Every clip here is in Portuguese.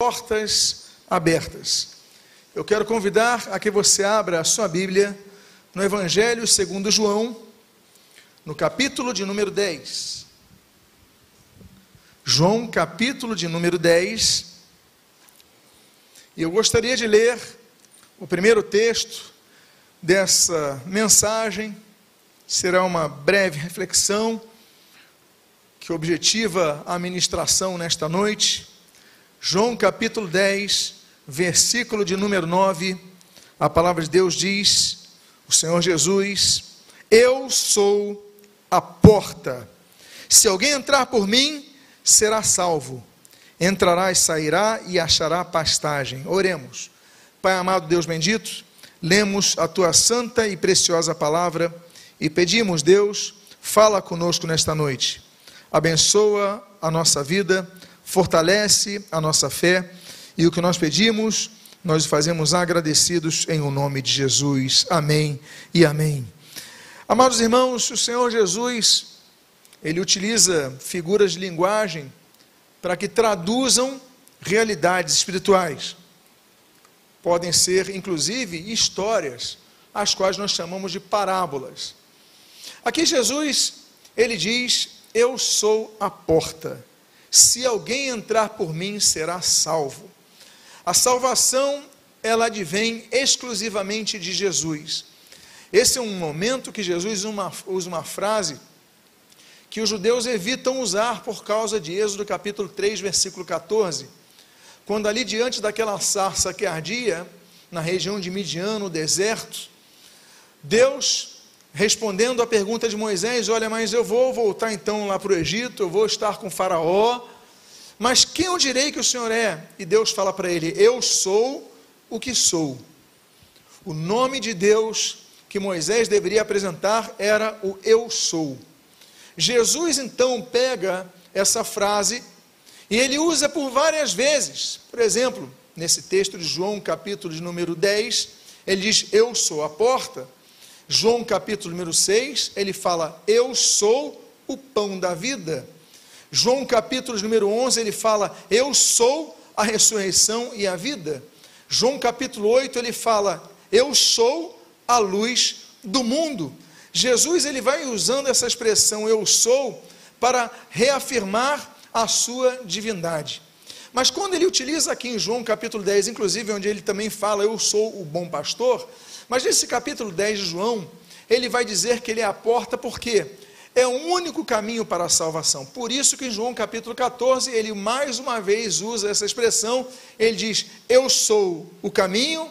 portas abertas. Eu quero convidar a que você abra a sua Bíblia no Evangelho segundo João, no capítulo de número 10. João, capítulo de número 10. E eu gostaria de ler o primeiro texto dessa mensagem. Será uma breve reflexão que objetiva a ministração nesta noite João capítulo 10, versículo de número 9, a palavra de Deus diz: O Senhor Jesus, eu sou a porta. Se alguém entrar por mim, será salvo. Entrará e sairá e achará pastagem. Oremos. Pai amado, Deus bendito, lemos a tua santa e preciosa palavra e pedimos, Deus, fala conosco nesta noite. Abençoa a nossa vida fortalece a nossa fé e o que nós pedimos, nós fazemos agradecidos em o nome de Jesus. Amém e amém. Amados irmãos, o Senhor Jesus, ele utiliza figuras de linguagem para que traduzam realidades espirituais. Podem ser, inclusive, histórias, as quais nós chamamos de parábolas. Aqui Jesus, ele diz: Eu sou a porta. Se alguém entrar por mim, será salvo. A salvação, ela advém exclusivamente de Jesus. Esse é um momento que Jesus uma, usa uma frase que os judeus evitam usar por causa de Êxodo capítulo 3, versículo 14. Quando ali diante daquela sarça que ardia, na região de Midian, no deserto, Deus respondendo à pergunta de Moisés: Olha, mas eu vou voltar então lá para o Egito, eu vou estar com Faraó, mas quem eu direi que o Senhor é? E Deus fala para ele: Eu sou o que sou. O nome de Deus que Moisés deveria apresentar era o Eu sou. Jesus então pega essa frase e ele usa por várias vezes. Por exemplo, nesse texto de João, capítulo de número 10, ele diz: Eu sou a porta. João capítulo número 6, ele fala: Eu sou o pão da vida. João capítulo número 11, ele fala: Eu sou a ressurreição e a vida. João capítulo 8, ele fala: Eu sou a luz do mundo. Jesus ele vai usando essa expressão eu sou para reafirmar a sua divindade. Mas quando ele utiliza aqui em João capítulo 10, inclusive onde ele também fala eu sou o bom pastor, mas nesse capítulo 10 de João, ele vai dizer que ele é a porta, porque é o único caminho para a salvação. Por isso que em João capítulo 14, ele mais uma vez usa essa expressão, ele diz: Eu sou o caminho,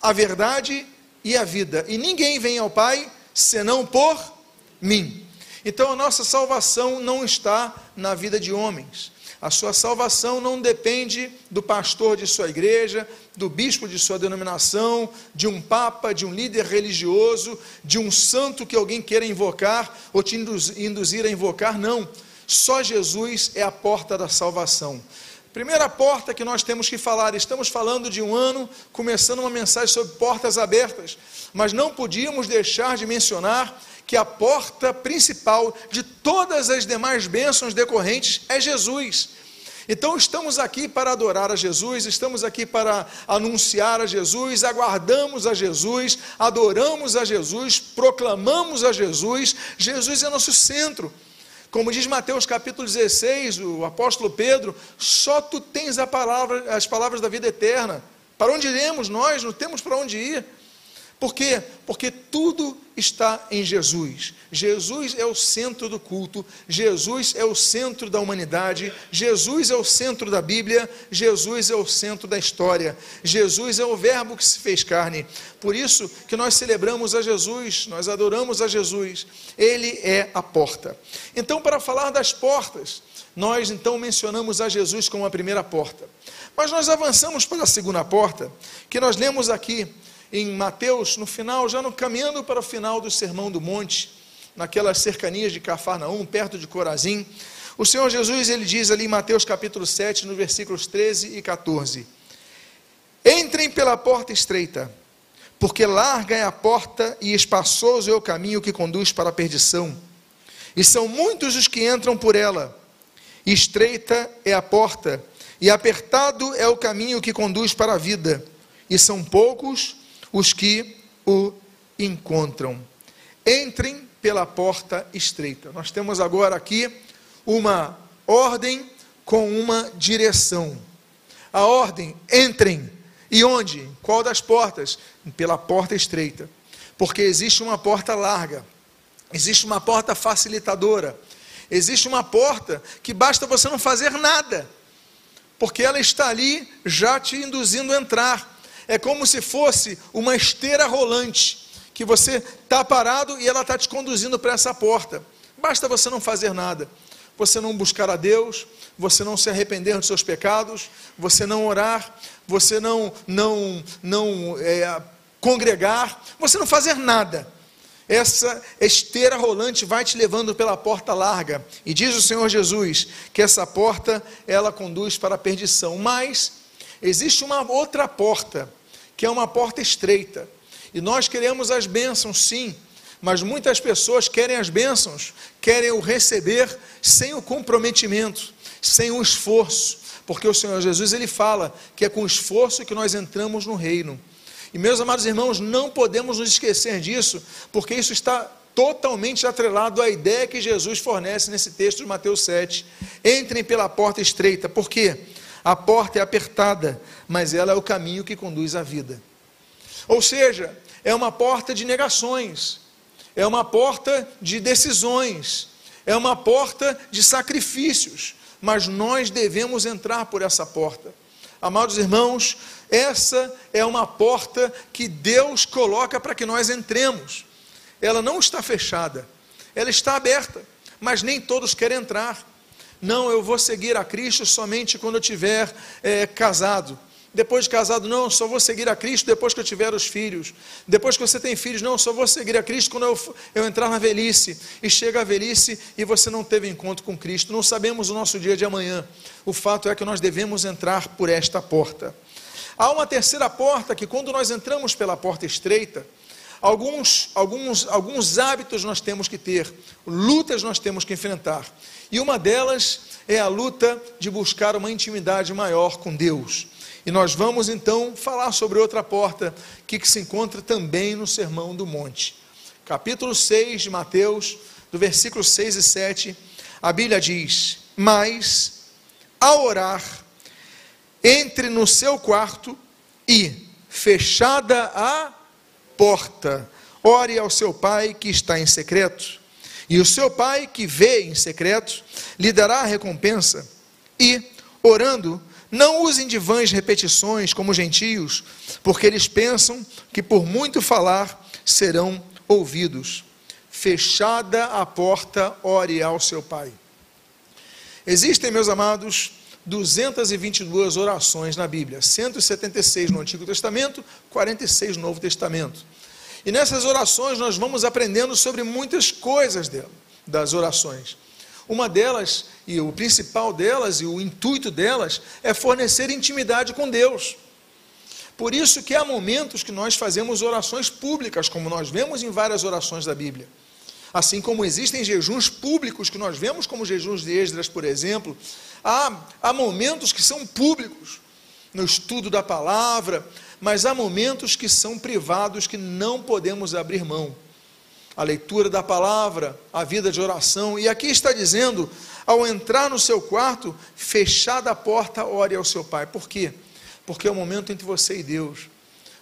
a verdade e a vida, e ninguém vem ao Pai senão por mim. Então a nossa salvação não está na vida de homens. A sua salvação não depende do pastor de sua igreja, do bispo de sua denominação, de um papa, de um líder religioso, de um santo que alguém queira invocar ou te induzir a invocar, não. Só Jesus é a porta da salvação. Primeira porta que nós temos que falar, estamos falando de um ano, começando uma mensagem sobre portas abertas, mas não podíamos deixar de mencionar que a porta principal de todas as demais bênçãos decorrentes é Jesus. Então estamos aqui para adorar a Jesus, estamos aqui para anunciar a Jesus, aguardamos a Jesus, adoramos a Jesus, proclamamos a Jesus. Jesus é nosso centro. Como diz Mateus capítulo 16, o apóstolo Pedro, só tu tens palavra, as palavras da vida eterna. Para onde iremos nós? Não temos para onde ir. Por quê? Porque tudo está em Jesus. Jesus é o centro do culto, Jesus é o centro da humanidade, Jesus é o centro da Bíblia, Jesus é o centro da história. Jesus é o verbo que se fez carne. Por isso que nós celebramos a Jesus, nós adoramos a Jesus. Ele é a porta. Então, para falar das portas, nós então mencionamos a Jesus como a primeira porta. Mas nós avançamos para a segunda porta, que nós lemos aqui em Mateus, no final, já no caminhando para o final do Sermão do Monte, naquelas cercanias de Cafarnaum, perto de Corazim, o Senhor Jesus ele diz ali em Mateus capítulo 7, no versículos 13 e 14: Entrem pela porta estreita, porque larga é a porta e espaçoso é o caminho que conduz para a perdição. E são muitos os que entram por ela. Estreita é a porta e apertado é o caminho que conduz para a vida, e são poucos os que o encontram. Entrem pela porta estreita. Nós temos agora aqui uma ordem com uma direção. A ordem, entrem. E onde? Qual das portas? Pela porta estreita. Porque existe uma porta larga, existe uma porta facilitadora, existe uma porta que basta você não fazer nada, porque ela está ali já te induzindo a entrar. É como se fosse uma esteira rolante, que você está parado e ela está te conduzindo para essa porta. Basta você não fazer nada você não buscar a Deus, você não se arrepender dos seus pecados, você não orar, você não não não é, congregar, você não fazer nada. Essa esteira rolante vai te levando pela porta larga. E diz o Senhor Jesus que essa porta ela conduz para a perdição. Mas existe uma outra porta, que é uma porta estreita. E nós queremos as bênçãos, sim, mas muitas pessoas querem as bênçãos, querem o receber sem o comprometimento, sem o esforço, porque o Senhor Jesus ele fala que é com esforço que nós entramos no reino. E meus amados irmãos, não podemos nos esquecer disso, porque isso está totalmente atrelado à ideia que Jesus fornece nesse texto de Mateus 7. Entrem pela porta estreita, porque a porta é apertada, mas ela é o caminho que conduz à vida. Ou seja, é uma porta de negações, é uma porta de decisões, é uma porta de sacrifícios, mas nós devemos entrar por essa porta. Amados irmãos, essa é uma porta que Deus coloca para que nós entremos. Ela não está fechada, ela está aberta, mas nem todos querem entrar. Não, eu vou seguir a Cristo somente quando eu tiver é, casado. Depois de casado, não, só vou seguir a Cristo depois que eu tiver os filhos. Depois que você tem filhos, não, só vou seguir a Cristo quando eu, eu entrar na velhice. E chega a velhice e você não teve encontro com Cristo. Não sabemos o nosso dia de amanhã. O fato é que nós devemos entrar por esta porta. Há uma terceira porta que, quando nós entramos pela porta estreita, alguns, alguns, alguns hábitos nós temos que ter, lutas nós temos que enfrentar. E uma delas é a luta de buscar uma intimidade maior com Deus. E nós vamos então falar sobre outra porta que, que se encontra também no Sermão do Monte. Capítulo 6 de Mateus, do versículo 6 e 7, a Bíblia diz: Mas, ao orar, entre no seu quarto e, fechada a porta, ore ao seu pai que está em secreto. E o seu pai que vê em secreto lhe dará a recompensa. E, orando, não usem de vãs repetições como gentios, porque eles pensam que por muito falar serão ouvidos. Fechada a porta, ore ao seu Pai. Existem, meus amados, 222 orações na Bíblia, 176 no Antigo Testamento, 46 no Novo Testamento. E nessas orações nós vamos aprendendo sobre muitas coisas dela, das orações. Uma delas, e o principal delas, e o intuito delas, é fornecer intimidade com Deus. Por isso que há momentos que nós fazemos orações públicas, como nós vemos em várias orações da Bíblia. Assim como existem jejuns públicos, que nós vemos como jejuns de Esdras, por exemplo, há, há momentos que são públicos, no estudo da palavra, mas há momentos que são privados, que não podemos abrir mão a leitura da palavra, a vida de oração. E aqui está dizendo: ao entrar no seu quarto, fechada a porta, ore ao seu pai. Por quê? Porque é o momento entre você e Deus.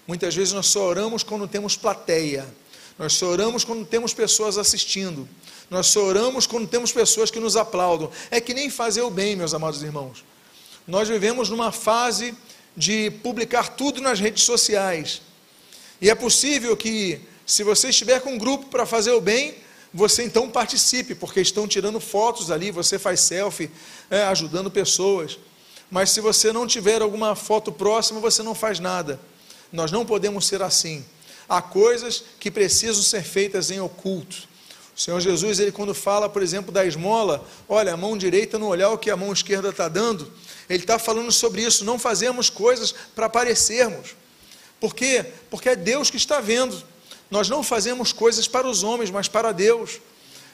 Muitas vezes nós só oramos quando temos plateia, nós só oramos quando temos pessoas assistindo, nós só oramos quando temos pessoas que nos aplaudam. É que nem fazer o bem, meus amados irmãos. Nós vivemos numa fase de publicar tudo nas redes sociais. E é possível que se você estiver com um grupo para fazer o bem, você então participe, porque estão tirando fotos ali, você faz selfie, é, ajudando pessoas. Mas se você não tiver alguma foto próxima, você não faz nada. Nós não podemos ser assim. Há coisas que precisam ser feitas em oculto. O Senhor Jesus, ele quando fala, por exemplo, da esmola, olha, a mão direita não olhar o que a mão esquerda está dando, ele está falando sobre isso. Não fazemos coisas para parecermos. Por quê? Porque é Deus que está vendo. Nós não fazemos coisas para os homens, mas para Deus.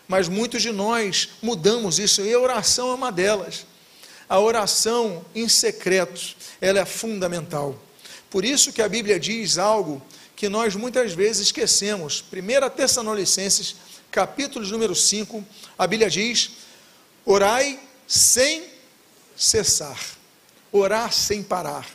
Mas muitos de nós mudamos isso, e a oração é uma delas. a oração em secreto, ela é fundamental. Por isso que a Bíblia diz algo que nós muitas vezes esquecemos. 1 Tessalonicenses, capítulo número 5, a Bíblia diz: Orai sem cessar, orar sem parar.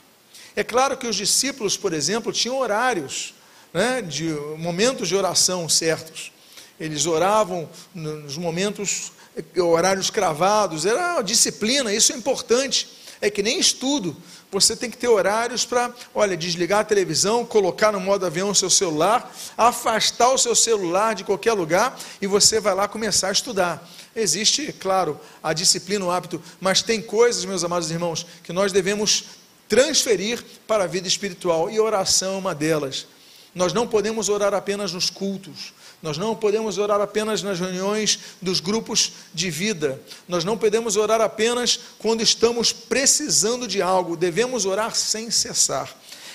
É claro que os discípulos, por exemplo, tinham horários, né, de momentos de oração certos. Eles oravam nos momentos, horários cravados, era uma disciplina, isso é importante. É que nem estudo, você tem que ter horários para, olha, desligar a televisão, colocar no modo avião o seu celular, afastar o seu celular de qualquer lugar e você vai lá começar a estudar. Existe, claro, a disciplina, o hábito, mas tem coisas, meus amados irmãos, que nós devemos transferir para a vida espiritual e oração é uma delas. Nós não podemos orar apenas nos cultos, nós não podemos orar apenas nas reuniões dos grupos de vida, nós não podemos orar apenas quando estamos precisando de algo, devemos orar sem cessar.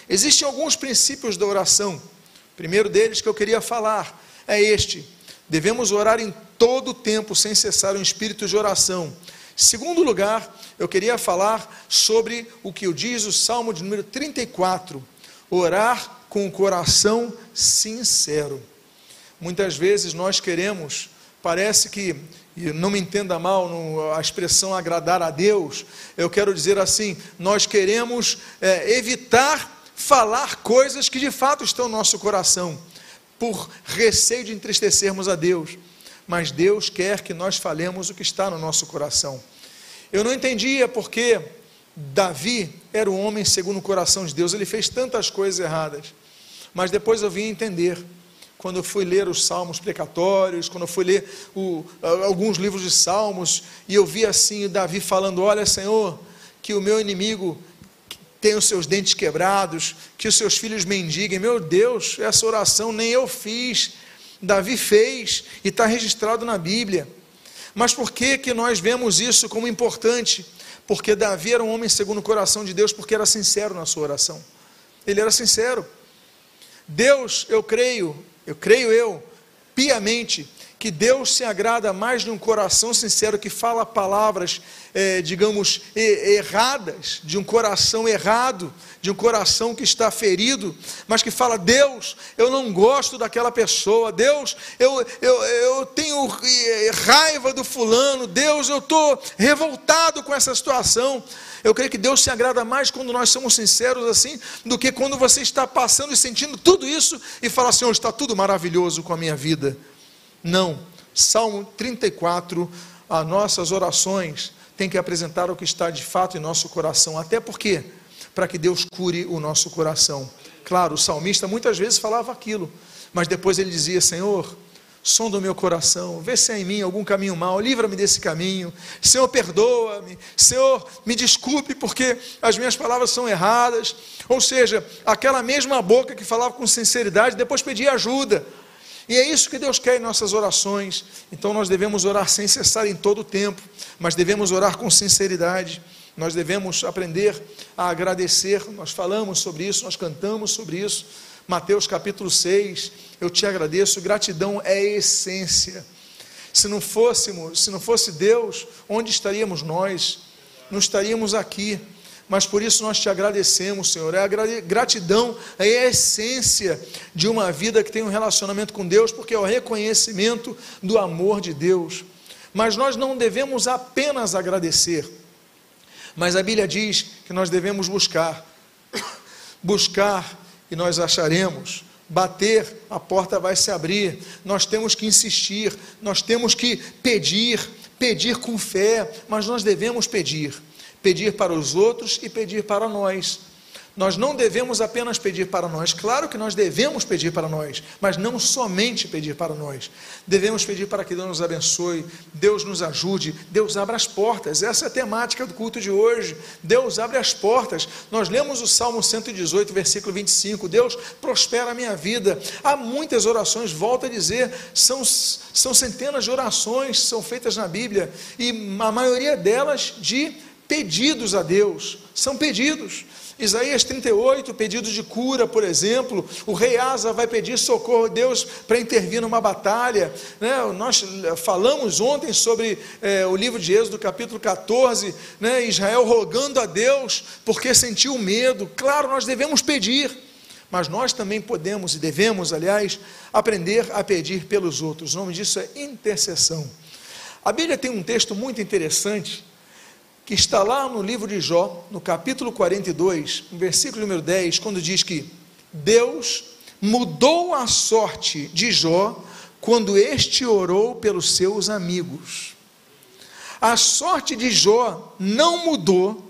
Existem alguns princípios da oração. O primeiro deles que eu queria falar é este: devemos orar em todo o tempo sem cessar um espírito de oração. Segundo lugar, eu queria falar sobre o que diz o Salmo de número 34: orar com o coração sincero. Muitas vezes nós queremos, parece que, e não me entenda mal a expressão agradar a Deus, eu quero dizer assim: nós queremos é, evitar falar coisas que de fato estão no nosso coração, por receio de entristecermos a Deus. Mas Deus quer que nós falemos o que está no nosso coração. Eu não entendia porque Davi era um homem segundo o coração de Deus, ele fez tantas coisas erradas. Mas depois eu vim entender, quando eu fui ler os salmos precatórios, quando eu fui ler o, alguns livros de salmos, e eu vi assim Davi falando: Olha, Senhor, que o meu inimigo tenha os seus dentes quebrados, que os seus filhos mendiguem. Meu Deus, essa oração nem eu fiz, Davi fez e está registrado na Bíblia. Mas por que, que nós vemos isso como importante? Porque Davi era um homem segundo o coração de Deus, porque era sincero na sua oração. Ele era sincero. Deus, eu creio, eu creio eu, piamente, que Deus se agrada mais de um coração sincero que fala palavras, é, digamos, erradas, de um coração errado, de um coração que está ferido, mas que fala: Deus, eu não gosto daquela pessoa, Deus, eu, eu, eu tenho raiva do fulano, Deus, eu estou revoltado com essa situação. Eu creio que Deus se agrada mais quando nós somos sinceros assim, do que quando você está passando e sentindo tudo isso e fala, Senhor, está tudo maravilhoso com a minha vida. Não. Salmo 34, as nossas orações têm que apresentar o que está de fato em nosso coração. Até porque, para que Deus cure o nosso coração. Claro, o salmista muitas vezes falava aquilo, mas depois ele dizia: Senhor, som do meu coração, vê se há em mim algum caminho mau, livra-me desse caminho, Senhor, perdoa-me, Senhor, me desculpe porque as minhas palavras são erradas. Ou seja, aquela mesma boca que falava com sinceridade, depois pedia ajuda. E é isso que Deus quer em nossas orações. Então nós devemos orar sem cessar em todo o tempo, mas devemos orar com sinceridade. Nós devemos aprender a agradecer. Nós falamos sobre isso, nós cantamos sobre isso. Mateus capítulo 6, eu te agradeço, gratidão é essência. Se não fôssemos, se não fosse Deus, onde estaríamos nós? Não estaríamos aqui. Mas por isso nós te agradecemos, Senhor. É a gratidão, é a essência de uma vida que tem um relacionamento com Deus, porque é o reconhecimento do amor de Deus. Mas nós não devemos apenas agradecer, mas a Bíblia diz que nós devemos buscar. Buscar e nós acharemos. Bater, a porta vai se abrir. Nós temos que insistir, nós temos que pedir, pedir com fé, mas nós devemos pedir. Pedir para os outros e pedir para nós. Nós não devemos apenas pedir para nós, claro que nós devemos pedir para nós, mas não somente pedir para nós. Devemos pedir para que Deus nos abençoe, Deus nos ajude, Deus abra as portas. Essa é a temática do culto de hoje. Deus abre as portas. Nós lemos o Salmo 118, versículo 25. Deus prospera a minha vida. Há muitas orações, volto a dizer, são, são centenas de orações são feitas na Bíblia e a maioria delas de pedidos a Deus. São pedidos. Isaías 38, pedido de cura, por exemplo. O rei Asa vai pedir socorro a Deus para intervir numa batalha. Né? Nós falamos ontem sobre é, o livro de Êxodo, capítulo 14, né? Israel rogando a Deus porque sentiu medo. Claro, nós devemos pedir, mas nós também podemos e devemos, aliás, aprender a pedir pelos outros. O nome disso é intercessão. A Bíblia tem um texto muito interessante que está lá no livro de Jó, no capítulo 42, no versículo número 10, quando diz que Deus mudou a sorte de Jó quando este orou pelos seus amigos. A sorte de Jó não mudou,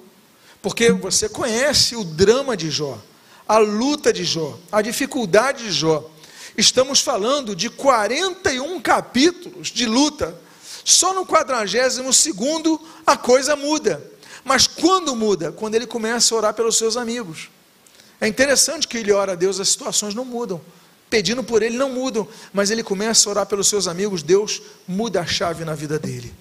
porque você conhece o drama de Jó, a luta de Jó, a dificuldade de Jó. Estamos falando de 41 capítulos de luta só no 42 segundo a coisa muda. Mas quando muda? Quando ele começa a orar pelos seus amigos. É interessante que ele ora a Deus, as situações não mudam. Pedindo por ele não mudam, mas ele começa a orar pelos seus amigos, Deus muda a chave na vida dele.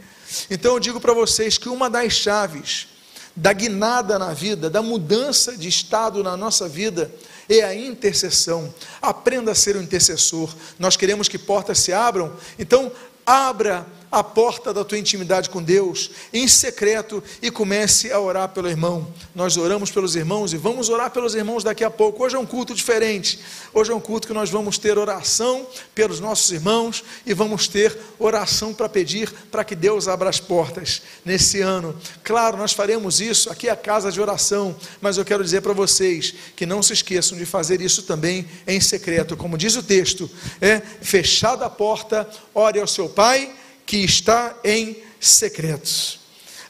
Então eu digo para vocês que uma das chaves da guinada na vida, da mudança de estado na nossa vida, é a intercessão. Aprenda a ser um intercessor. Nós queremos que portas se abram, então abra a porta da tua intimidade com Deus, em secreto, e comece a orar pelo irmão. Nós oramos pelos irmãos e vamos orar pelos irmãos daqui a pouco. Hoje é um culto diferente. Hoje é um culto que nós vamos ter oração pelos nossos irmãos e vamos ter oração para pedir para que Deus abra as portas nesse ano. Claro, nós faremos isso. Aqui é a casa de oração, mas eu quero dizer para vocês que não se esqueçam de fazer isso também em secreto. Como diz o texto, é fechada a porta, ore ao seu pai que está em secretos.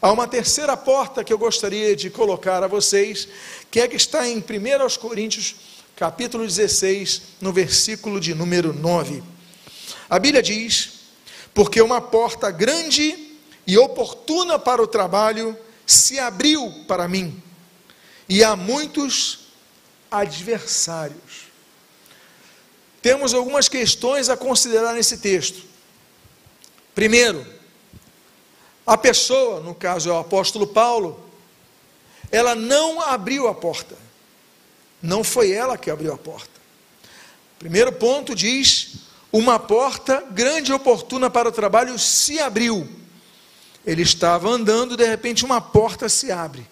Há uma terceira porta que eu gostaria de colocar a vocês, que é que está em 1 Coríntios, capítulo 16, no versículo de número 9. A Bíblia diz: Porque uma porta grande e oportuna para o trabalho se abriu para mim, e há muitos adversários. Temos algumas questões a considerar nesse texto. Primeiro, a pessoa, no caso é o apóstolo Paulo, ela não abriu a porta. Não foi ela que abriu a porta. Primeiro ponto diz: uma porta grande e oportuna para o trabalho se abriu. Ele estava andando, de repente uma porta se abre.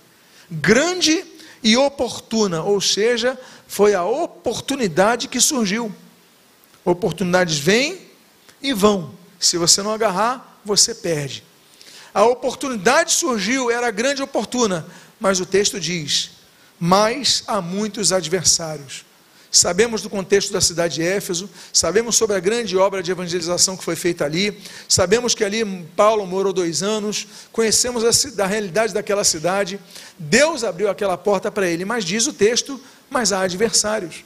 Grande e oportuna, ou seja, foi a oportunidade que surgiu. Oportunidades vêm e vão. Se você não agarrar, você perde. A oportunidade surgiu, era grande e oportuna, mas o texto diz: mas há muitos adversários. Sabemos do contexto da cidade de Éfeso, sabemos sobre a grande obra de evangelização que foi feita ali, sabemos que ali Paulo morou dois anos, conhecemos a, a realidade daquela cidade, Deus abriu aquela porta para ele, mas diz o texto: mas há adversários.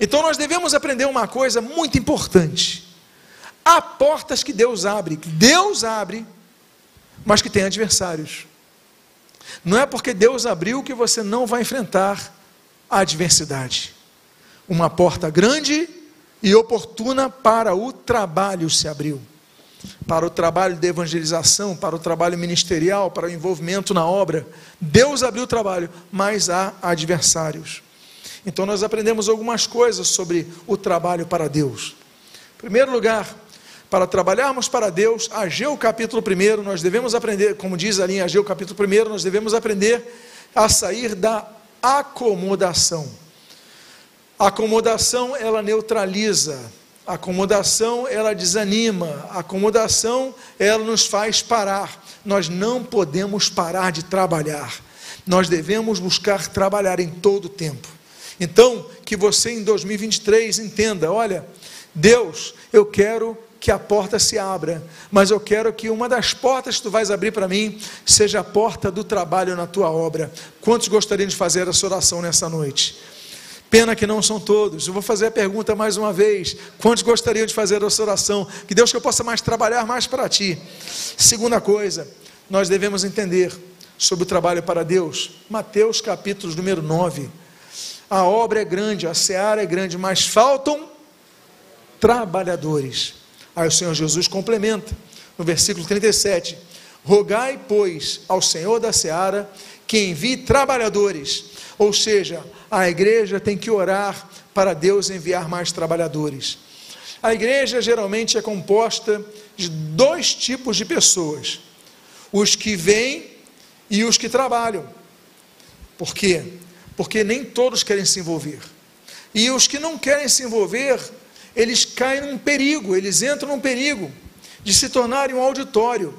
Então nós devemos aprender uma coisa muito importante. Há portas que Deus abre, que Deus abre, mas que tem adversários. Não é porque Deus abriu que você não vai enfrentar a adversidade. Uma porta grande e oportuna para o trabalho se abriu. Para o trabalho de evangelização, para o trabalho ministerial, para o envolvimento na obra. Deus abriu o trabalho, mas há adversários. Então nós aprendemos algumas coisas sobre o trabalho para Deus. Em primeiro lugar, para trabalharmos para Deus, Ageu capítulo 1, nós devemos aprender, como diz ali em Ageu capítulo 1, nós devemos aprender a sair da acomodação. Acomodação, ela neutraliza, acomodação, ela desanima, acomodação, ela nos faz parar. Nós não podemos parar de trabalhar. Nós devemos buscar trabalhar em todo o tempo. Então, que você em 2023 entenda, olha, Deus, eu quero que a porta se abra, mas eu quero que uma das portas que tu vais abrir para mim seja a porta do trabalho na tua obra. Quantos gostariam de fazer essa oração nessa noite? Pena que não são todos. Eu vou fazer a pergunta mais uma vez. Quantos gostariam de fazer essa oração? Que Deus que eu possa mais trabalhar mais para ti. Segunda coisa, nós devemos entender sobre o trabalho para Deus. Mateus capítulo número 9. A obra é grande, a seara é grande, mas faltam trabalhadores. Aí o Senhor Jesus complementa, no versículo 37, Rogai, pois, ao Senhor da seara que envie trabalhadores. Ou seja, a igreja tem que orar para Deus enviar mais trabalhadores. A igreja geralmente é composta de dois tipos de pessoas: os que vêm e os que trabalham. Por quê? Porque nem todos querem se envolver. E os que não querem se envolver, eles caem num perigo, eles entram num perigo de se tornarem um auditório.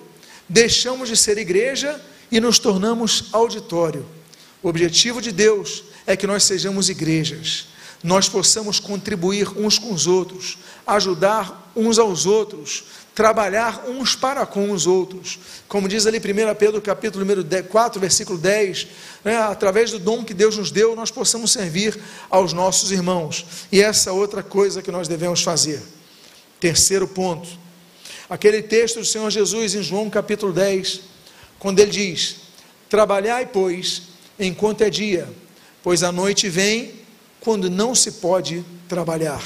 Deixamos de ser igreja e nos tornamos auditório. O objetivo de Deus é que nós sejamos igrejas, nós possamos contribuir uns com os outros, ajudar uns aos outros, trabalhar uns para com os outros. Como diz ali 1 Pedro capítulo número 4, versículo 10, né, através do dom que Deus nos deu, nós possamos servir aos nossos irmãos. E essa outra coisa que nós devemos fazer. Terceiro ponto, aquele texto do Senhor Jesus em João capítulo 10, quando ele diz: Trabalhai, pois, enquanto é dia, pois a noite vem quando não se pode trabalhar.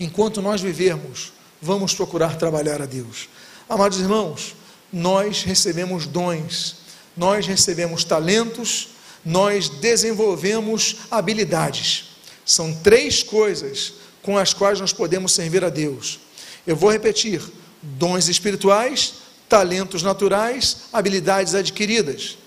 Enquanto nós vivermos, vamos procurar trabalhar a Deus. Amados irmãos, nós recebemos dons, nós recebemos talentos, nós desenvolvemos habilidades. São três coisas com as quais nós podemos servir a Deus. Eu vou repetir: dons espirituais, talentos naturais, habilidades adquiridas.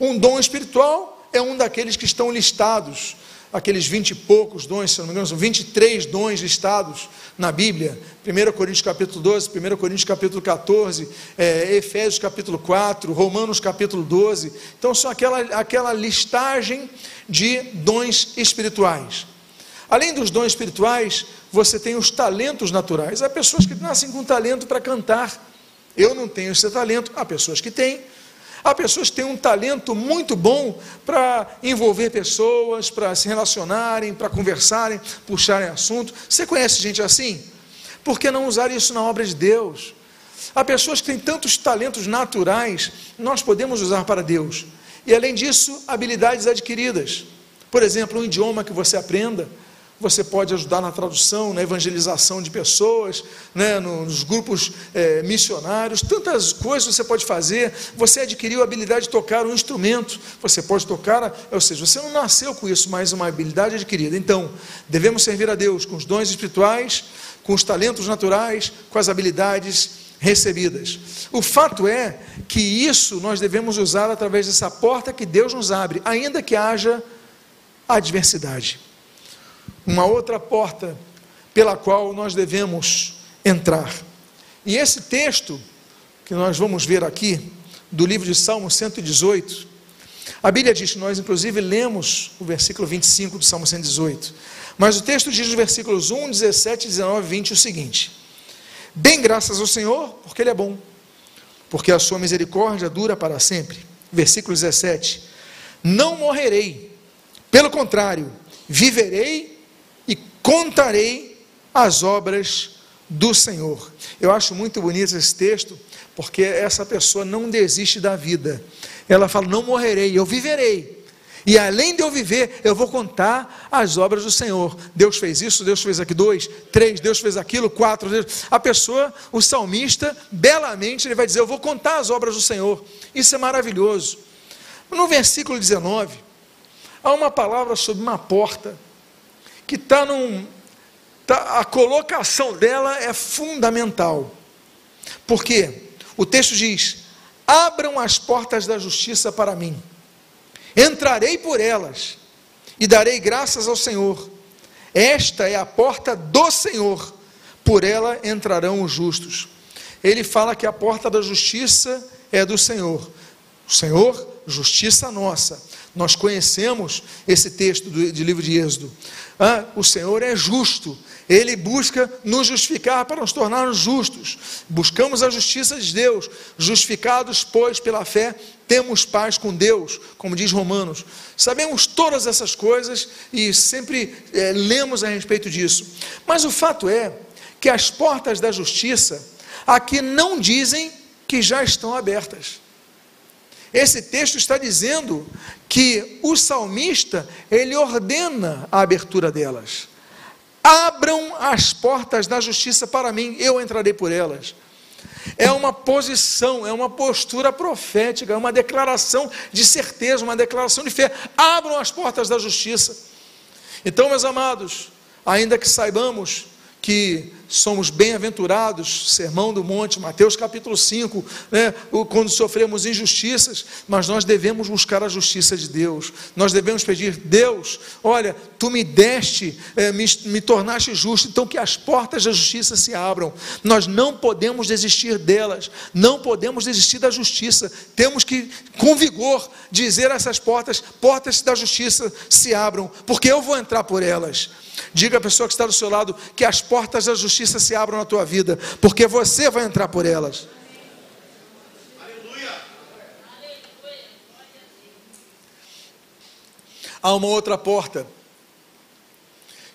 Um dom espiritual é um daqueles que estão listados aqueles vinte e poucos dons, se não me engano, são 23 dons listados na Bíblia, 1 Coríntios capítulo 12, 1 Coríntios capítulo 14, é, Efésios capítulo 4, Romanos capítulo 12, então são aquela, aquela listagem de dons espirituais. Além dos dons espirituais, você tem os talentos naturais. Há pessoas que nascem com talento para cantar. Eu não tenho esse talento, há pessoas que têm. Há pessoas que têm um talento muito bom para envolver pessoas, para se relacionarem, para conversarem, puxarem assunto. Você conhece gente assim? Por que não usar isso na obra de Deus? Há pessoas que têm tantos talentos naturais, nós podemos usar para Deus. E além disso, habilidades adquiridas. Por exemplo, um idioma que você aprenda você pode ajudar na tradução, na evangelização de pessoas, né, nos grupos é, missionários, tantas coisas você pode fazer. Você adquiriu a habilidade de tocar um instrumento, você pode tocar, ou seja, você não nasceu com isso, mas uma habilidade adquirida. Então, devemos servir a Deus com os dons espirituais, com os talentos naturais, com as habilidades recebidas. O fato é que isso nós devemos usar através dessa porta que Deus nos abre, ainda que haja adversidade uma outra porta pela qual nós devemos entrar. E esse texto que nós vamos ver aqui, do livro de Salmo 118, a Bíblia diz, nós inclusive lemos o versículo 25 do Salmo 118, mas o texto diz nos versículos 1, 17, 19 e 20 o seguinte: Bem graças ao Senhor, porque Ele é bom, porque a sua misericórdia dura para sempre. Versículo 17: Não morrerei, pelo contrário, viverei contarei as obras do Senhor. Eu acho muito bonito esse texto, porque essa pessoa não desiste da vida. Ela fala: Não morrerei, eu viverei. E além de eu viver, eu vou contar as obras do Senhor. Deus fez isso, Deus fez aqui dois, três, Deus fez aquilo, quatro. Deus... A pessoa, o salmista, belamente, ele vai dizer: Eu vou contar as obras do Senhor. Isso é maravilhoso. No versículo 19, há uma palavra sobre uma porta que está num. Tá, a colocação dela é fundamental. Por quê? O texto diz: Abram as portas da justiça para mim, entrarei por elas e darei graças ao Senhor. Esta é a porta do Senhor, por ela entrarão os justos. Ele fala que a porta da justiça é do Senhor. O Senhor, justiça nossa. Nós conhecemos esse texto do, de livro de Êxodo. O Senhor é justo, Ele busca nos justificar para nos tornarmos justos. Buscamos a justiça de Deus, justificados, pois, pela fé, temos paz com Deus, como diz Romanos. Sabemos todas essas coisas e sempre é, lemos a respeito disso. Mas o fato é que as portas da justiça aqui não dizem que já estão abertas. Esse texto está dizendo que o salmista, ele ordena a abertura delas. Abram as portas da justiça para mim, eu entrarei por elas. É uma posição, é uma postura profética, é uma declaração de certeza, uma declaração de fé. Abram as portas da justiça. Então, meus amados, ainda que saibamos que somos bem-aventurados, Sermão do Monte, Mateus capítulo 5, né, quando sofremos injustiças, mas nós devemos buscar a justiça de Deus, nós devemos pedir, Deus, olha, tu me deste, é, me, me tornaste justo, então que as portas da justiça se abram, nós não podemos desistir delas, não podemos desistir da justiça, temos que, com vigor, dizer a essas portas, portas da justiça se abram, porque eu vou entrar por elas, Diga à pessoa que está do seu lado que as portas da justiça se abram na tua vida, porque você vai entrar por elas. Há uma outra porta,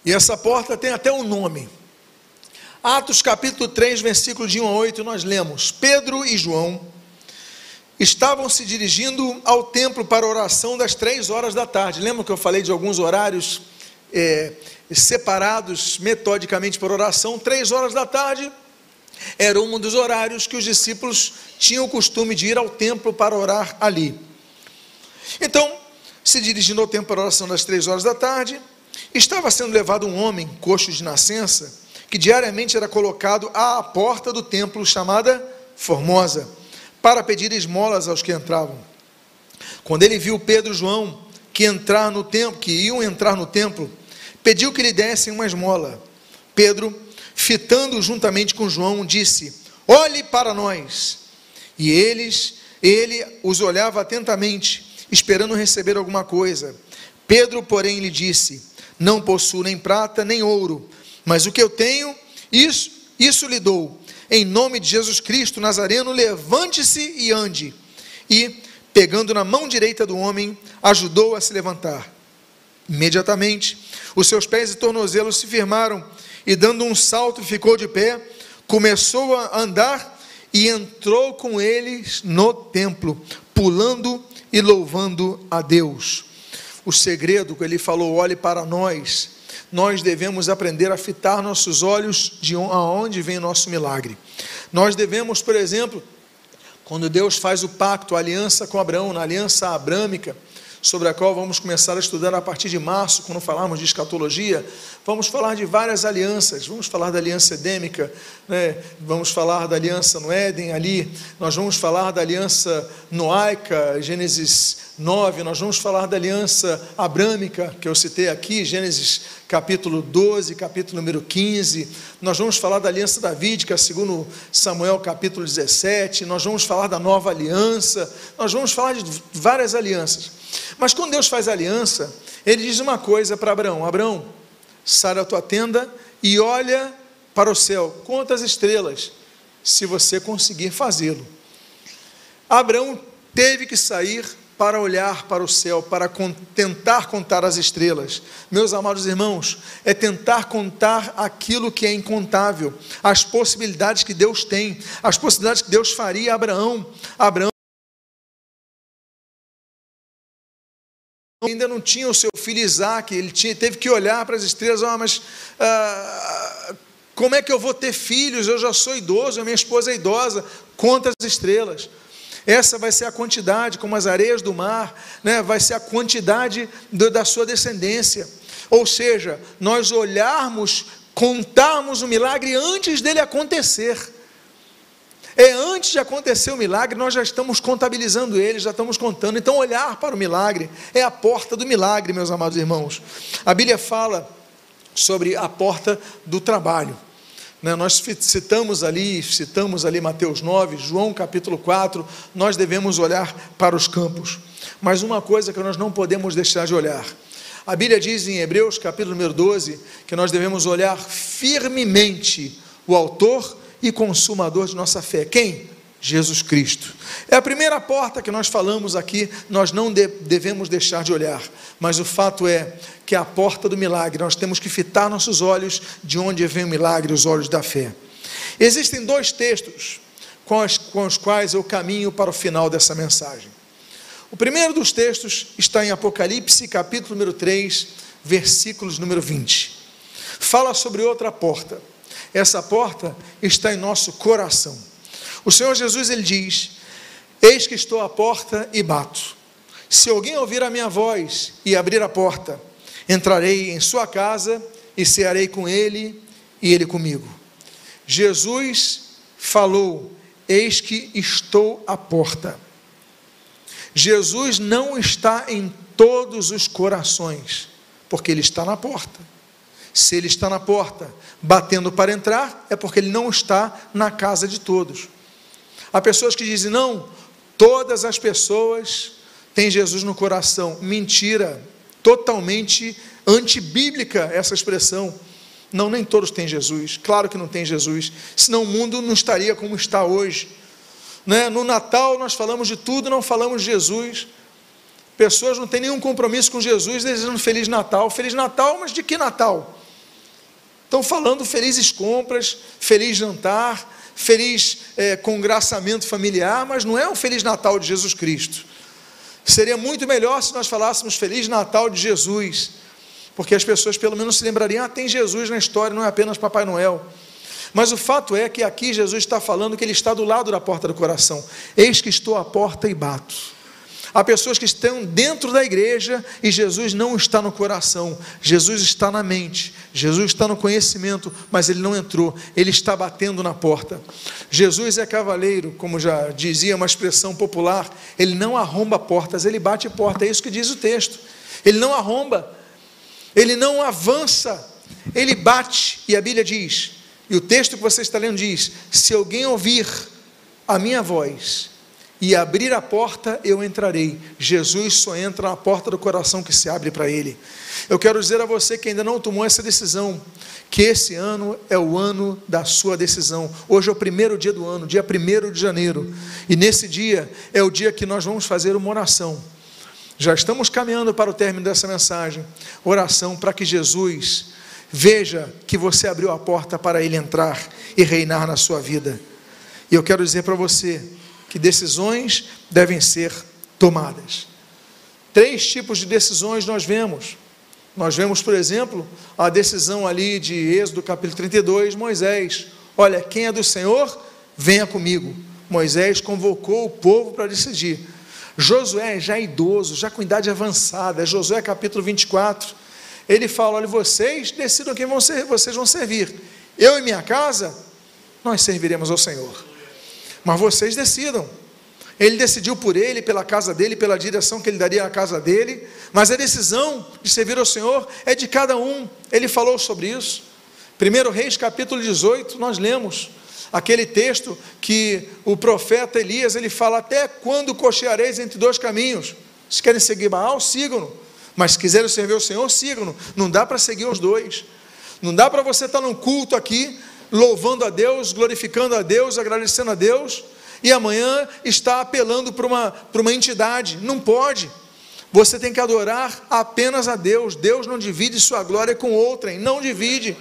e essa porta tem até um nome. Atos capítulo 3, versículo de 1 a 8, nós lemos: Pedro e João estavam se dirigindo ao templo para oração das três horas da tarde. Lembra que eu falei de alguns horários é, separados metodicamente por oração, três horas da tarde, era um dos horários que os discípulos tinham o costume de ir ao templo para orar ali. Então, se dirigindo ao templo para oração das três horas da tarde, estava sendo levado um homem, coxo de nascença, que diariamente era colocado à porta do templo chamada Formosa, para pedir esmolas aos que entravam. Quando ele viu Pedro e João que entrar no templo, que iam entrar no templo, pediu que lhe dessem uma esmola. Pedro, fitando juntamente com João, disse: Olhe para nós. E eles, ele os olhava atentamente, esperando receber alguma coisa. Pedro, porém, lhe disse: Não possuo nem prata nem ouro, mas o que eu tenho, isso, isso lhe dou. Em nome de Jesus Cristo Nazareno, levante-se e ande. E, pegando na mão direita do homem, ajudou a se levantar. Imediatamente, os seus pés e tornozelos se firmaram, e dando um salto, ficou de pé, começou a andar e entrou com eles no templo, pulando e louvando a Deus. O segredo que ele falou, olhe para nós, nós devemos aprender a fitar nossos olhos de aonde vem nosso milagre. Nós devemos, por exemplo, quando Deus faz o pacto, a aliança com Abraão, na aliança abrâmica, sobre a qual vamos começar a estudar a partir de março, quando falarmos de escatologia. Vamos falar de várias alianças, vamos falar da aliança edêmica, né? vamos falar da aliança no Éden ali, nós vamos falar da aliança noaica, Gênesis 9, nós vamos falar da aliança abrâmica, que eu citei aqui, Gênesis capítulo 12, capítulo número 15, nós vamos falar da aliança davídica, segundo Samuel capítulo 17, nós vamos falar da nova aliança, nós vamos falar de várias alianças. Mas quando Deus faz aliança, ele diz uma coisa para Abraão: Abraão, sai da tua tenda e olha para o céu, conta as estrelas, se você conseguir fazê-lo. Abraão teve que sair para olhar para o céu, para tentar contar as estrelas. Meus amados irmãos, é tentar contar aquilo que é incontável, as possibilidades que Deus tem, as possibilidades que Deus faria a Abraão. Abraão ainda não tinha o seu filho Isaac, ele tinha, teve que olhar para as estrelas, oh, mas ah, como é que eu vou ter filhos? Eu já sou idoso, minha esposa é idosa, conta as estrelas. Essa vai ser a quantidade, como as areias do mar, né? vai ser a quantidade do, da sua descendência. Ou seja, nós olharmos, contarmos o milagre antes dele acontecer. É antes de acontecer o milagre, nós já estamos contabilizando ele, já estamos contando. Então, olhar para o milagre é a porta do milagre, meus amados irmãos. A Bíblia fala sobre a porta do trabalho. Né, nós citamos ali, citamos ali Mateus 9, João capítulo 4, nós devemos olhar para os campos. Mas uma coisa que nós não podemos deixar de olhar. A Bíblia diz em Hebreus capítulo número 12 que nós devemos olhar firmemente o autor e consumador de nossa fé. Quem? Jesus Cristo. É a primeira porta que nós falamos aqui, nós não devemos deixar de olhar, mas o fato é que é a porta do milagre, nós temos que fitar nossos olhos de onde vem o milagre, os olhos da fé. Existem dois textos com, as, com os quais eu caminho para o final dessa mensagem. O primeiro dos textos está em Apocalipse, capítulo número 3, versículos número 20. Fala sobre outra porta essa porta está em nosso coração. O Senhor Jesus ele diz: Eis que estou à porta e bato. Se alguém ouvir a minha voz e abrir a porta, entrarei em sua casa e cearei com ele e ele comigo. Jesus falou: Eis que estou à porta. Jesus não está em todos os corações, porque ele está na porta. Se ele está na porta, batendo para entrar, é porque ele não está na casa de todos. Há pessoas que dizem: não, todas as pessoas têm Jesus no coração. Mentira, totalmente antibíblica essa expressão. Não, nem todos têm Jesus. Claro que não tem Jesus, senão o mundo não estaria como está hoje. Né? No Natal nós falamos de tudo, não falamos de Jesus. Pessoas não têm nenhum compromisso com Jesus, desejando Feliz Natal. Feliz Natal, mas de que Natal? Estão falando felizes compras, feliz jantar, feliz é, congraçamento familiar, mas não é um Feliz Natal de Jesus Cristo. Seria muito melhor se nós falássemos Feliz Natal de Jesus, porque as pessoas pelo menos se lembrariam: ah, tem Jesus na história, não é apenas Papai Noel. Mas o fato é que aqui Jesus está falando que ele está do lado da porta do coração. Eis que estou à porta e bato. Há pessoas que estão dentro da igreja e Jesus não está no coração, Jesus está na mente, Jesus está no conhecimento, mas ele não entrou, ele está batendo na porta. Jesus é cavaleiro, como já dizia uma expressão popular, ele não arromba portas, ele bate porta, é isso que diz o texto. Ele não arromba, ele não avança, ele bate, e a Bíblia diz: e o texto que você está lendo diz: Se alguém ouvir a minha voz e abrir a porta, eu entrarei. Jesus só entra na porta do coração que se abre para ele. Eu quero dizer a você que ainda não tomou essa decisão, que esse ano é o ano da sua decisão. Hoje é o primeiro dia do ano, dia 1 de janeiro. E nesse dia é o dia que nós vamos fazer uma oração. Já estamos caminhando para o término dessa mensagem. Oração para que Jesus Veja que você abriu a porta para ele entrar e reinar na sua vida. E eu quero dizer para você que decisões devem ser tomadas. Três tipos de decisões nós vemos. Nós vemos, por exemplo, a decisão ali de Êxodo capítulo 32, Moisés. Olha, quem é do Senhor, venha comigo. Moisés convocou o povo para decidir. Josué, já idoso, já com idade avançada, Josué capítulo 24 ele fala: olha, vocês decidam quem vão ser, vocês vão servir. Eu e minha casa, nós serviremos ao Senhor. Mas vocês decidam. Ele decidiu por ele, pela casa dele, pela direção que ele daria à casa dele, mas a decisão de servir ao Senhor é de cada um. Ele falou sobre isso. 1 Reis capítulo 18, nós lemos aquele texto que o profeta Elias ele fala: Até quando cocheareis entre dois caminhos? Se querem seguir Baal, sigam-no. Mas se quiserem servir o Senhor, sigam-no. Não dá para seguir os dois. Não dá para você estar num culto aqui, louvando a Deus, glorificando a Deus, agradecendo a Deus, e amanhã está apelando para uma, para uma entidade. Não pode. Você tem que adorar apenas a Deus. Deus não divide sua glória com outrem, não divide.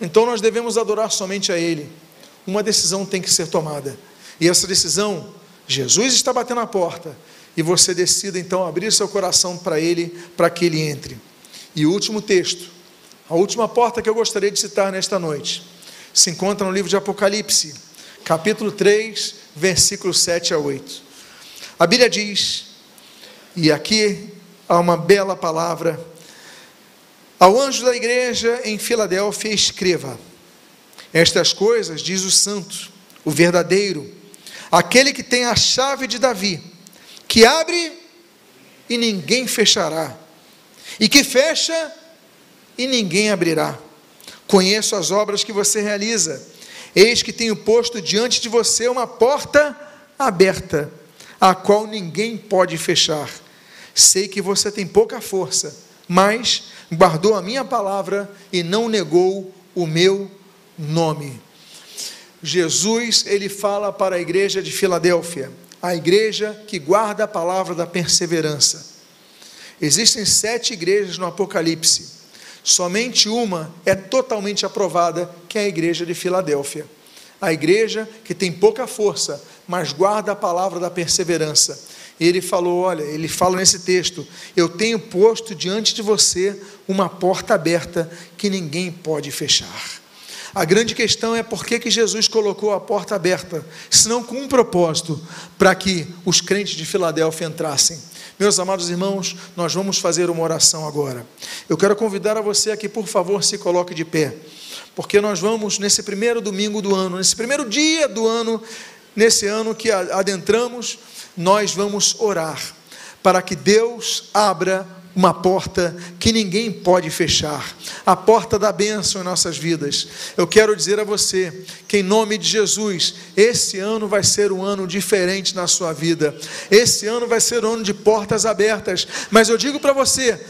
Então nós devemos adorar somente a Ele. Uma decisão tem que ser tomada. E essa decisão, Jesus está batendo a porta e você decida então abrir seu coração para Ele, para que Ele entre. E o último texto, a última porta que eu gostaria de citar nesta noite, se encontra no livro de Apocalipse, capítulo 3, versículos 7 a 8. A Bíblia diz, e aqui há uma bela palavra, ao anjo da igreja em Filadélfia, escreva: Estas coisas diz o santo, o verdadeiro, aquele que tem a chave de Davi que abre e ninguém fechará, e que fecha e ninguém abrirá. Conheço as obras que você realiza, eis que tenho posto diante de você uma porta aberta, a qual ninguém pode fechar. Sei que você tem pouca força, mas guardou a minha palavra e não negou o meu nome. Jesus, ele fala para a igreja de Filadélfia: a igreja que guarda a palavra da perseverança. Existem sete igrejas no Apocalipse. Somente uma é totalmente aprovada, que é a igreja de Filadélfia. A igreja que tem pouca força, mas guarda a palavra da perseverança. Ele falou: olha, ele fala nesse texto: Eu tenho posto diante de você uma porta aberta que ninguém pode fechar. A grande questão é por que, que Jesus colocou a porta aberta, senão com um propósito, para que os crentes de Filadélfia entrassem. Meus amados irmãos, nós vamos fazer uma oração agora. Eu quero convidar a você aqui, por favor, se coloque de pé, porque nós vamos, nesse primeiro domingo do ano, nesse primeiro dia do ano, nesse ano que adentramos, nós vamos orar para que Deus abra uma porta que ninguém pode fechar, a porta da bênção em nossas vidas. Eu quero dizer a você que, em nome de Jesus, esse ano vai ser um ano diferente na sua vida, esse ano vai ser um ano de portas abertas, mas eu digo para você: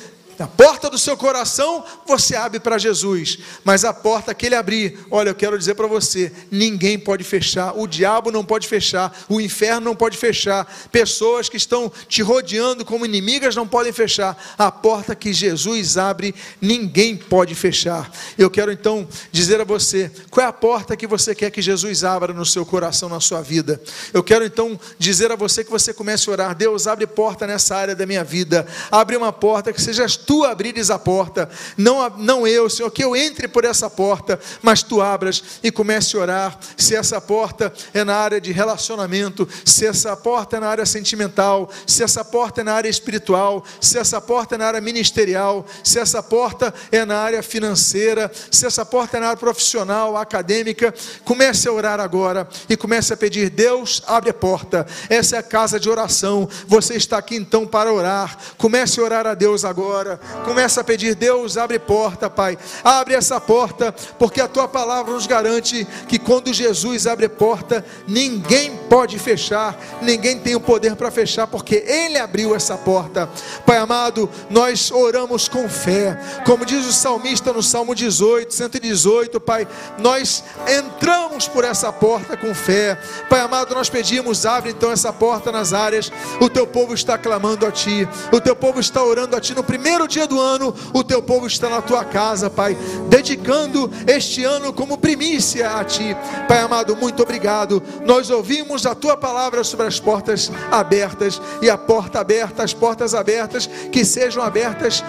a porta do seu coração você abre para Jesus, mas a porta que ele abrir, olha, eu quero dizer para você: ninguém pode fechar, o diabo não pode fechar, o inferno não pode fechar, pessoas que estão te rodeando como inimigas não podem fechar. A porta que Jesus abre, ninguém pode fechar. Eu quero então dizer a você: qual é a porta que você quer que Jesus abra no seu coração, na sua vida? Eu quero então dizer a você que você comece a orar: Deus, abre porta nessa área da minha vida, abre uma porta que seja tu abrires a porta, não, não eu, Senhor, que eu entre por essa porta, mas tu abras e comece a orar. Se essa porta é na área de relacionamento, se essa porta é na área sentimental, se essa porta é na área espiritual, se essa porta é na área ministerial, se essa porta é na área financeira, se essa porta é na área profissional, acadêmica, comece a orar agora e comece a pedir: Deus, abre a porta. Essa é a casa de oração. Você está aqui então para orar. Comece a orar a Deus agora. Começa a pedir, Deus, abre porta, Pai. Abre essa porta, porque a tua palavra nos garante que quando Jesus abre porta, ninguém pode fechar, ninguém tem o poder para fechar, porque Ele abriu essa porta. Pai amado, nós oramos com fé, como diz o salmista no Salmo 18, 118, Pai, nós entramos por essa porta com fé. Pai amado, nós pedimos, abre então essa porta nas áreas. O teu povo está clamando a Ti, o teu povo está orando a Ti no primeiro dia do ano, o teu povo está na tua casa, Pai, dedicando este ano como primícia a Ti. Pai amado, muito obrigado. Nós ouvimos a Tua palavra sobre as portas abertas e a porta aberta, as portas abertas que sejam abertas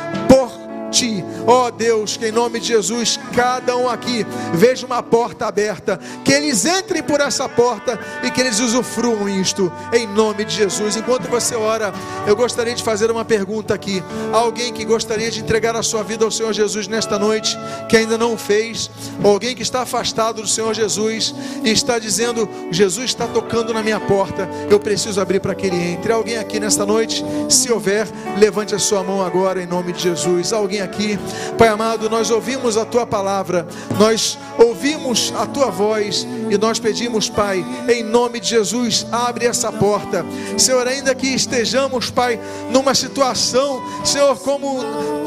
ti. Ó oh Deus, que em nome de Jesus, cada um aqui veja uma porta aberta, que eles entrem por essa porta e que eles usufruam isto, em nome de Jesus. Enquanto você ora, eu gostaria de fazer uma pergunta aqui. Alguém que gostaria de entregar a sua vida ao Senhor Jesus nesta noite, que ainda não fez, ou alguém que está afastado do Senhor Jesus e está dizendo: Jesus está tocando na minha porta, eu preciso abrir para que ele entre. Alguém aqui nesta noite, se houver, levante a sua mão agora em nome de Jesus. Alguém aqui. Pai amado, nós ouvimos a tua palavra, nós ouvimos a tua voz e nós pedimos, Pai, em nome de Jesus, abre essa porta. Senhor, ainda que estejamos, Pai, numa situação, Senhor, como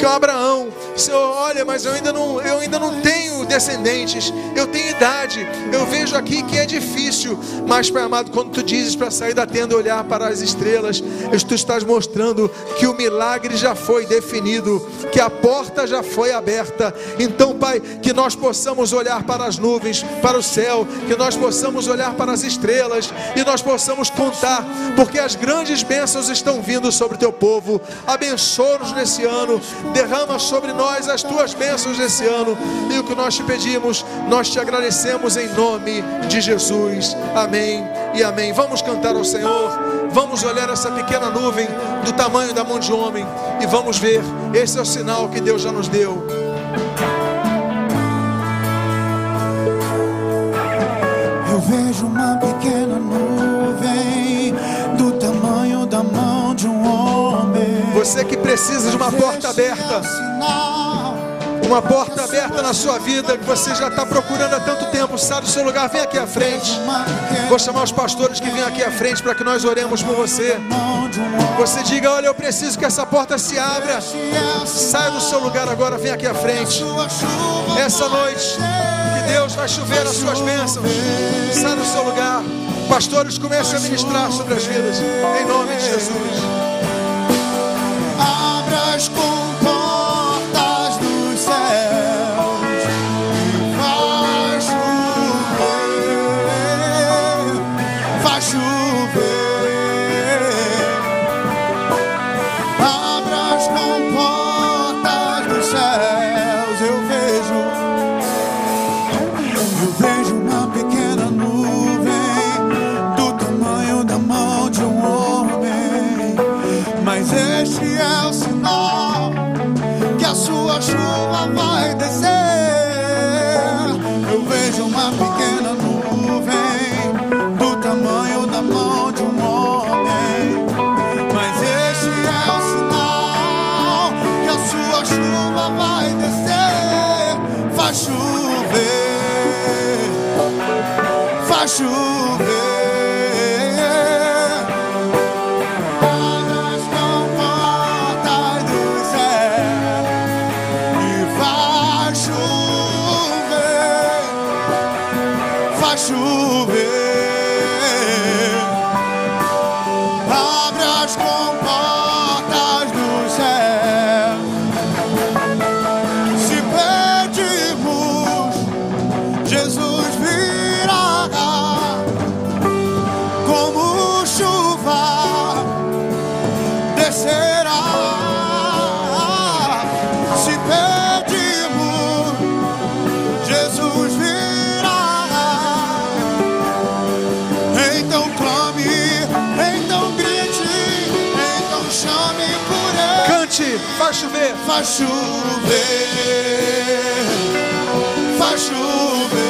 Abraão, Senhor, olha, mas eu ainda não, eu ainda não tenho descendentes, eu tenho idade, eu vejo aqui que é difícil, mas, Pai amado, quando tu dizes para sair da tenda e olhar para as estrelas, tu estás mostrando que o milagre já foi definido, que a porta já foi aberta. Então, Pai, que nós possamos olhar para as nuvens, para o céu, que nós possamos olhar para as estrelas e nós possamos contar, porque as grandes bênçãos estão vindo sobre o teu povo. Abençoa-nos nesse ano, derrama sobre nós as tuas bênçãos nesse ano. E o que nós te pedimos, nós te agradecemos em nome de Jesus. Amém e amém. Vamos cantar ao Senhor. Vamos olhar essa pequena nuvem do tamanho da mão de homem e vamos ver. Esse é o sinal que Deus já nos deu. Eu vejo uma pequena nuvem do tamanho da mão de um homem. Você que precisa de uma porta aberta uma porta aberta na sua vida que você já está procurando há tanto tempo, sai do seu lugar, vem aqui à frente. Vou chamar os pastores que vêm aqui à frente para que nós oremos por você. Você diga: Olha, eu preciso que essa porta se abra. Sai do seu lugar agora, vem aqui à frente. Essa noite, que Deus vai chover as suas bênçãos. Sai do seu lugar. Pastores, comecem a ministrar sobre as vidas. Em nome de Jesus. Abra as faz Faz chover, faz chover.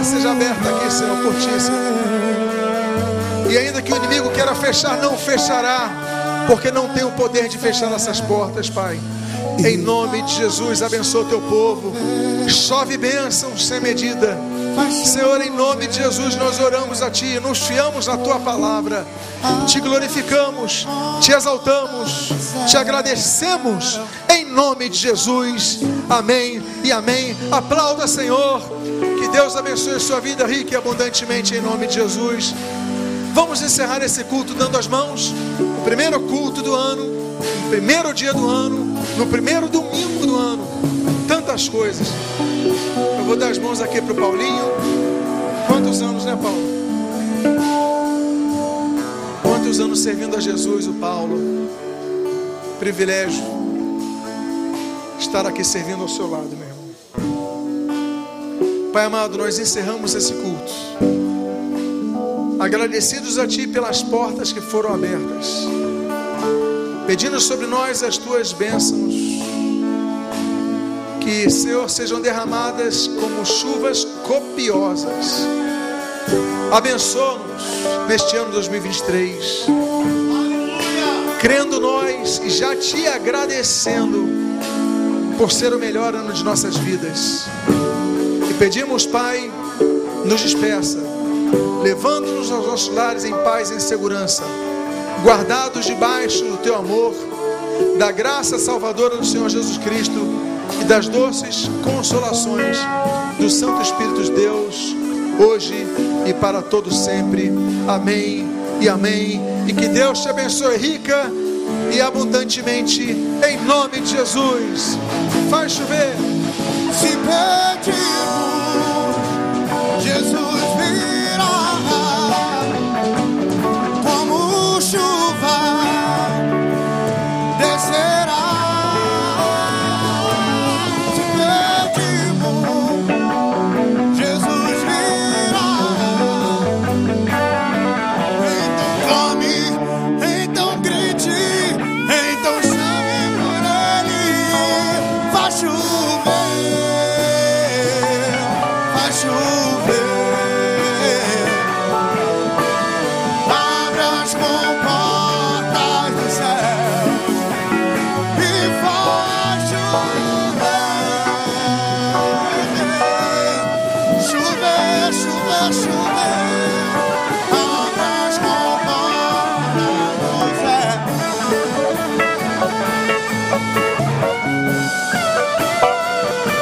Porta seja aberta aqui, Senhor, por ti, Senhor. E ainda que o inimigo queira fechar, não fechará, porque não tem o poder de fechar essas portas, Pai. Em nome de Jesus, abençoa o teu povo. Chove bênçãos sem medida. Senhor, em nome de Jesus, nós oramos a Ti, nos fiamos na Tua palavra, te glorificamos, te exaltamos, te agradecemos, em nome de Jesus, amém e amém. Aplauda, Senhor, Deus abençoe a sua vida rica e abundantemente, em nome de Jesus. Vamos encerrar esse culto dando as mãos, o primeiro culto do ano, no primeiro dia do ano, no primeiro domingo do ano, tantas coisas. Eu vou dar as mãos aqui para o Paulinho. Quantos anos, né, Paulo? Quantos anos servindo a Jesus, o Paulo? Privilégio estar aqui servindo ao seu lado, meu irmão. Pai amado, nós encerramos esse culto. Agradecidos a Ti pelas portas que foram abertas, pedindo sobre nós as Tuas bênçãos, que, Senhor, sejam derramadas como chuvas copiosas. Abençoa-nos neste ano 2023, crendo nós e já Te agradecendo por ser o melhor ano de nossas vidas. Pedimos, Pai, nos despeça, levando-nos aos nossos lares em paz e em segurança, guardados debaixo do Teu amor, da graça salvadora do Senhor Jesus Cristo e das doces consolações do Santo Espírito de Deus, hoje e para todo sempre. Amém e amém. E que Deus te abençoe rica e abundantemente, em nome de Jesus. Faz chover. Se pedimos, Jesus